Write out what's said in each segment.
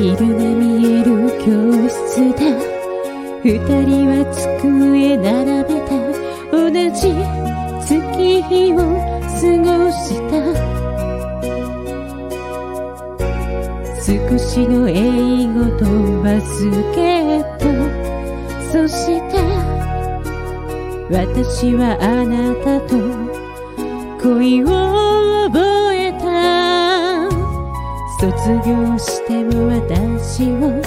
ビルが見える教室だ二人は机並べた同じ月日を過ごした。少しの英語とバスケット。そして私はあなたと恋を覚え卒業しても私を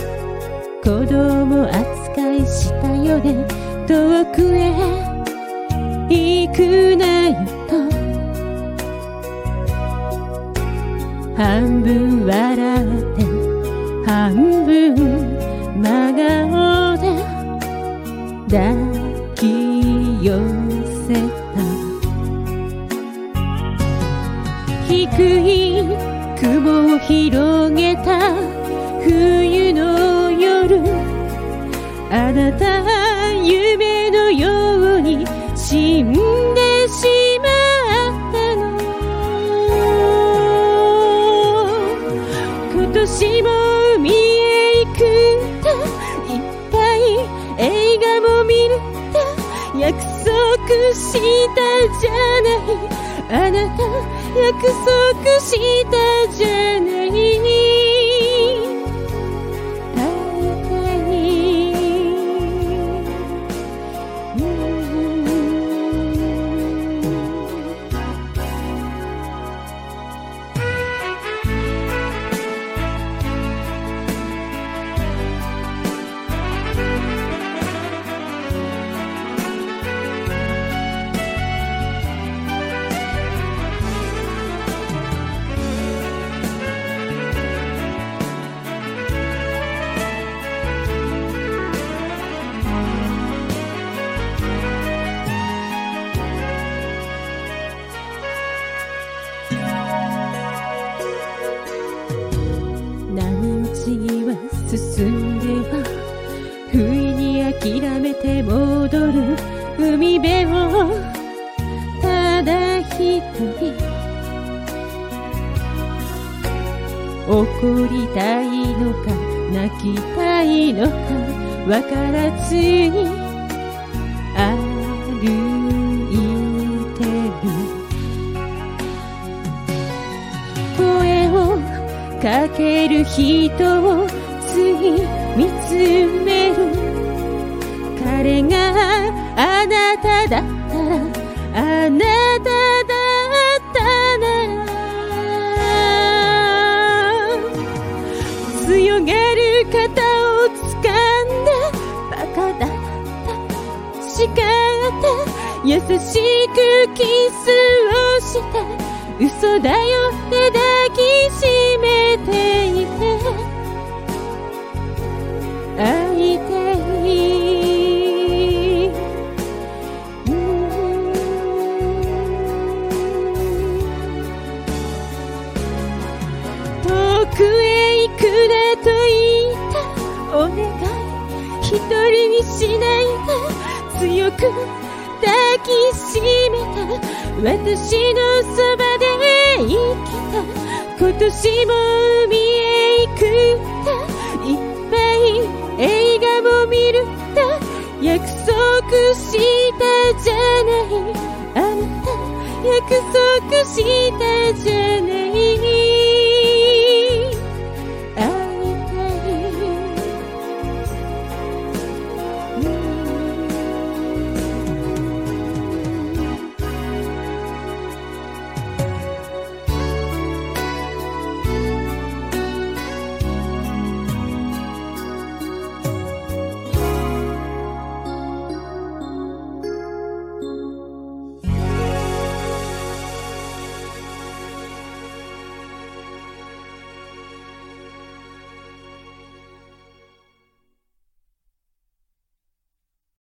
子供扱いしたよね遠くへ行くなよと半分笑って半分真顔で抱き寄せた低い雲を広げた冬の夜あなた夢のように死んでしまったの。今年も海へ行くんだいっぱい映画も見るんだ約束したじゃない。あなた約束したじゃない。波打ち際進んでは不意に諦めて戻る海辺をただ一人。怒りたいのか泣きたいのかわからずに歩いかける人をつい見つめる彼があなただったらあなただったなら強がる肩を掴んだバカだった。叱った優しくキスをした嘘だよって抱一人にしないで強く抱きしめた私のそばで生きた。今年も海へ行く。んだいっぱい映画も見る。んだ。約束したじゃない。あなた約束したじゃない。